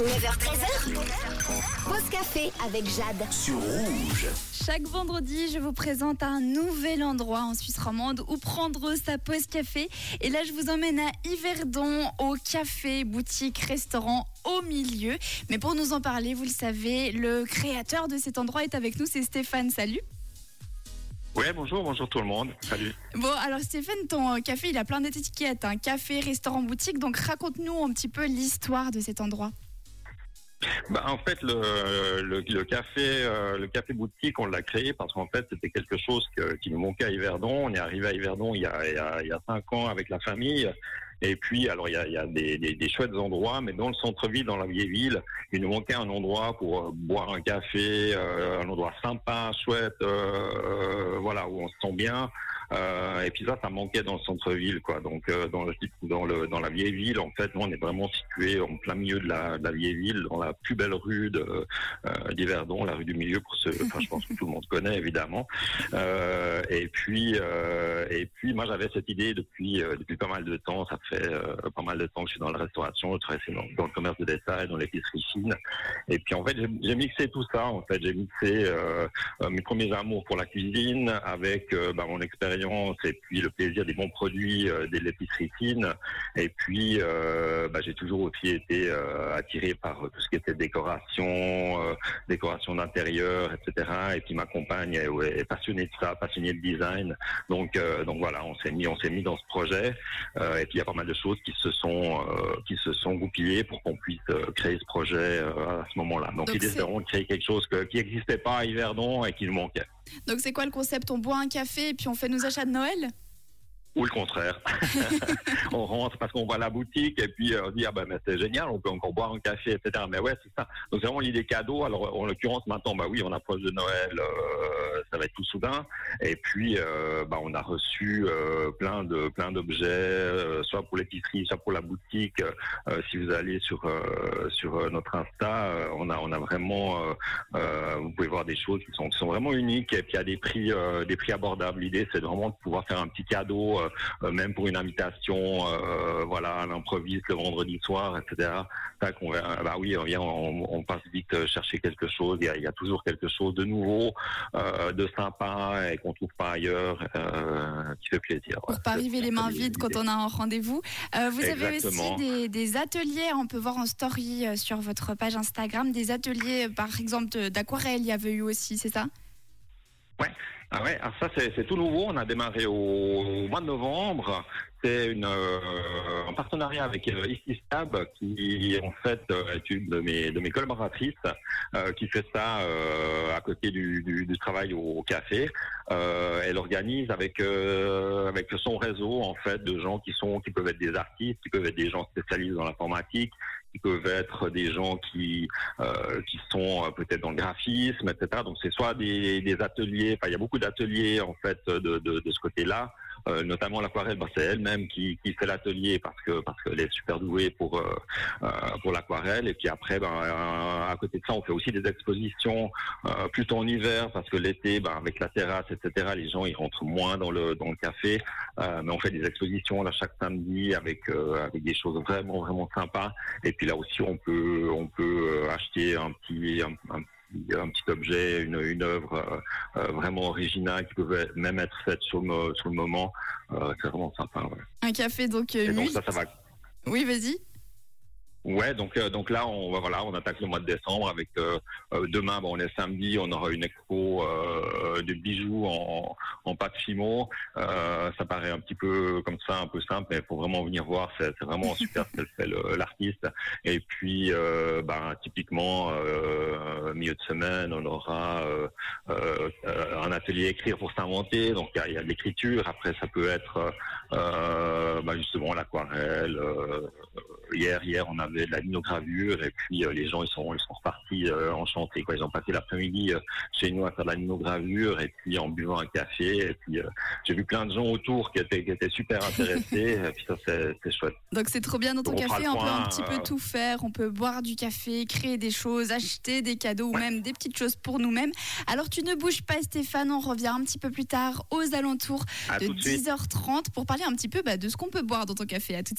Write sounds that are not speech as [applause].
9h13h. Pause café avec Jade. sur rouge. Chaque vendredi, je vous présente un nouvel endroit en Suisse romande où prendre sa pause café. Et là, je vous emmène à Yverdon, au café, boutique, restaurant au milieu. Mais pour nous en parler, vous le savez, le créateur de cet endroit est avec nous, c'est Stéphane. Salut. Ouais, bonjour, bonjour tout le monde. Salut. Bon, alors Stéphane, ton euh, café, il a plein d'étiquettes. Un café, restaurant, boutique. Donc raconte-nous un petit peu l'histoire de cet endroit. Bah, en fait, le, le, le café, euh, le café boutique, on l'a créé parce qu'en fait, c'était quelque chose que- qui nous manquait à Yverdon. On est arrivé à Yverdon il y a, il y a, il y a cinq ans avec la famille. Et puis, alors, il y a, il y a des, des, des chouettes endroits, mais dans le centre-ville, dans la vieille ville, il nous manquait un endroit pour euh, boire un café, euh, un endroit sympa, chouette, euh, voilà, où on se sent bien. Euh, et puis ça, ça manquait dans le centre-ville, quoi. Donc euh, dans la vieille ville, en fait, nous on est vraiment situé en plein milieu de la, vieille ville, dans la plus belle rue de euh, la rue du milieu, pour ceux, enfin je pense que tout le monde connaît évidemment. Euh, et puis et puis moi j'avais cette idée depuis depuis pas mal de temps. Ça fait pas mal de temps que je suis dans la restauration, je dans, le commerce de détail, dans l'épicerie fine. Et puis en fait j'ai mixé tout ça. En fait j'ai mixé mes premiers amours pour la cuisine avec bah, mon expérience et puis le plaisir des bons produits euh, de l'épicerie fine. Et puis euh, bah, j'ai toujours aussi été euh, attiré par tout ce qui était décoration, décoration d'intérieur, etc. Et puis ma compagne est, passionnée de ça, passionnée de design. Donc euh, donc voilà, on s'est mis on s'est mis dans ce projet. Euh, et puis il y a pas mal de choses qui se sont euh, qui se sont goupillées pour qu'on puisse créer ce projet à ce moment-là. Donc, Donc l'idée c'est- c'est vraiment de créer quelque chose que- qui n'existait pas à Yverdon et qui nous manquait. Donc c'est quoi le concept? On boit un café et puis on fait nos achats de Noël? Ou le contraire. [laughs] on rentre parce qu'on voit la boutique et puis euh, on dit ah ben c'est génial, on peut encore boire un café, etc. Mais ouais, c'est ça. Donc c'est vraiment l'idée cadeau. Alors en l'occurrence maintenant, bah oui, on approche de Noël, euh, ça va être tout soudain. Et puis euh, bah on a reçu plein de plein d'objets, soit pour l'épicerie, soit pour la boutique. Si vous allez sur sur notre Insta, on a on a vraiment, vous pouvez voir des choses qui sont qui sont vraiment uniques et puis à des prix des prix abordables. L'idée c'est vraiment de pouvoir faire un petit cadeau, même pour une invitation, euh, voilà, à l'improviste le vendredi soir, etc. Tac, on va- bah oui, on vient, on, on passe vite euh, chercher quelque chose. Il y a, il y a toujours quelque chose de nouveau, euh, de sympa et qu'on trouve pas ailleurs, euh, qui fait plaisir. pour pas arriver les mains vides quand on a un rendez-vous. Euh, vous avez aussi des, des ateliers, on peut voir en story euh, sur votre page Instagram, des ateliers euh, par exemple d'aquarelle, il y avait eu aussi, c'est ça? Ah ouais, alors ça c'est tout nouveau. On a démarré au, au mois de novembre. C'est une euh, un partenariat avec euh, Ici Stab qui en fait euh, est une de mes de mes collaboratrices euh, qui fait ça euh, à côté du, du, du travail au, café. Elle organise avec avec son réseau en fait de gens qui sont qui peuvent être des artistes, qui peuvent être des gens spécialisés dans l'informatique, qui peuvent être des gens qui euh, qui sont euh, peut-être dans le graphisme, etc. Donc c'est soit des, des ateliers, enfin il y a beaucoup d'ateliers en fait de, de, de ce côté-là. Euh, notamment l'aquarelle, bah, c'est elle-même qui, qui fait l'atelier parce que parce qu'elle est super douée pour euh, euh, pour l'aquarelle. Et puis après, ben, euh, à côté de ça, on fait aussi des expositions euh, plutôt en hiver parce que l'été, ben, avec la terrasse, etc. Les gens ils rentrent moins dans le dans le café, mais on fait des expositions là chaque samedi avec avec des choses vraiment vraiment sympas. Et puis là aussi, on peut on peut acheter un petit un, un un petit objet, une, une œuvre euh, euh, vraiment originale qui peut même être faite sur le, sur le moment. Euh, c'est vraiment sympa. Ouais. Un café donc euh, Et donc huit. ça, ça va. Oui, vas-y. Ouais, donc euh, donc là on va voilà, on attaque le mois de décembre avec euh, euh, demain, bon, on est samedi, on aura une expo euh, de bijoux en, en pâte fimo. Euh, ça paraît un petit peu comme ça, un peu simple, mais faut vraiment venir voir. C'est vraiment [laughs] super ce qu'elle fait l'artiste. Et puis, euh, ben, typiquement, euh, milieu de semaine, on aura euh, euh, un atelier écrire pour s'inventer. Donc il y y a de l'écriture. Après, ça peut être euh, ben, justement l'aquarelle. Hier, hier, on avait de la linogravure et puis euh, les gens ils sont ils sont repartis euh, enchantés. Quoi. Ils ont passé l'après-midi euh, chez nous à faire de la linogravure et puis en buvant un café. Et puis j'ai vu plein de gens autour qui étaient qui étaient super intéressés. [laughs] et puis ça c'est chouette. Donc c'est trop bien dans ton On café, on peut un petit peu tout faire, on peut boire du café, créer des choses, acheter des cadeaux ou même des petites choses pour nous-mêmes. Alors tu ne bouges pas Stéphane, on revient un petit peu plus tard aux alentours À de tout de suite. 10h30 pour parler un petit peu bah, de ce qu'on peut boire dans ton café. À tout de suite.